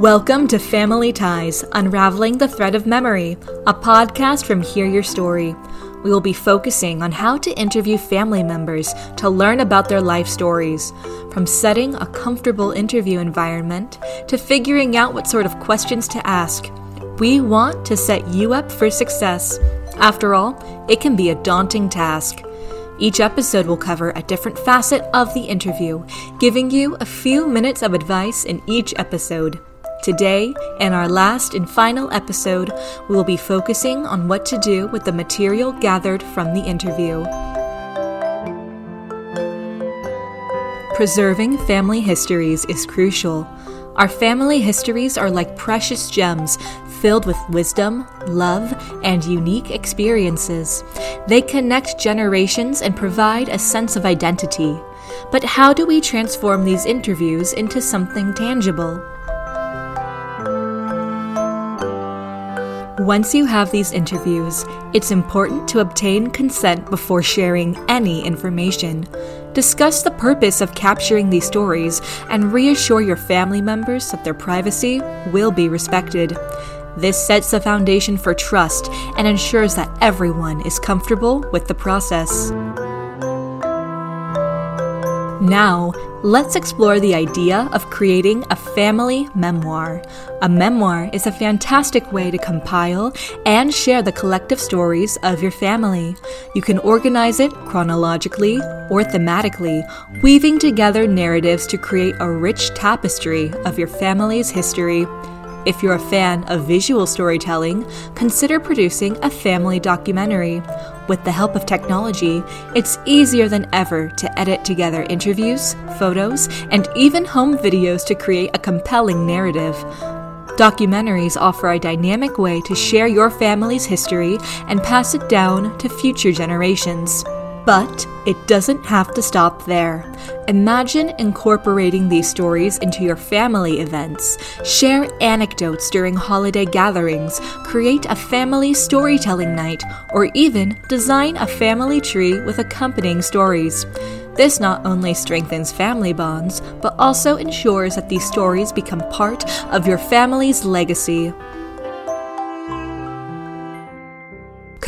Welcome to Family Ties Unraveling the Thread of Memory, a podcast from Hear Your Story. We will be focusing on how to interview family members to learn about their life stories, from setting a comfortable interview environment to figuring out what sort of questions to ask. We want to set you up for success. After all, it can be a daunting task. Each episode will cover a different facet of the interview, giving you a few minutes of advice in each episode. Today, in our last and final episode, we will be focusing on what to do with the material gathered from the interview. Preserving family histories is crucial. Our family histories are like precious gems filled with wisdom, love, and unique experiences. They connect generations and provide a sense of identity. But how do we transform these interviews into something tangible? Once you have these interviews, it's important to obtain consent before sharing any information. Discuss the purpose of capturing these stories and reassure your family members that their privacy will be respected. This sets the foundation for trust and ensures that everyone is comfortable with the process. Now, let's explore the idea of creating a family memoir. A memoir is a fantastic way to compile and share the collective stories of your family. You can organize it chronologically or thematically, weaving together narratives to create a rich tapestry of your family's history. If you're a fan of visual storytelling, consider producing a family documentary. With the help of technology, it's easier than ever to edit together interviews, photos, and even home videos to create a compelling narrative. Documentaries offer a dynamic way to share your family's history and pass it down to future generations. But it doesn't have to stop there. Imagine incorporating these stories into your family events. Share anecdotes during holiday gatherings, create a family storytelling night, or even design a family tree with accompanying stories. This not only strengthens family bonds, but also ensures that these stories become part of your family's legacy.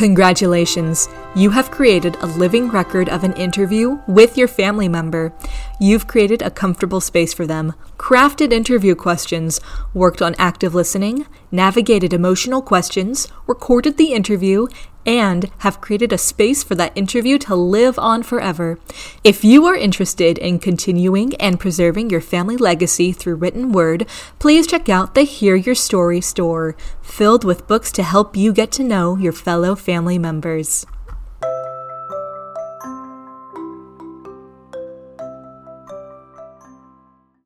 Congratulations! You have created a living record of an interview with your family member. You've created a comfortable space for them, crafted interview questions, worked on active listening, navigated emotional questions, recorded the interview, and have created a space for that interview to live on forever. If you are interested in continuing and preserving your family legacy through written word, please check out the Hear Your Story store, filled with books to help you get to know your fellow family members.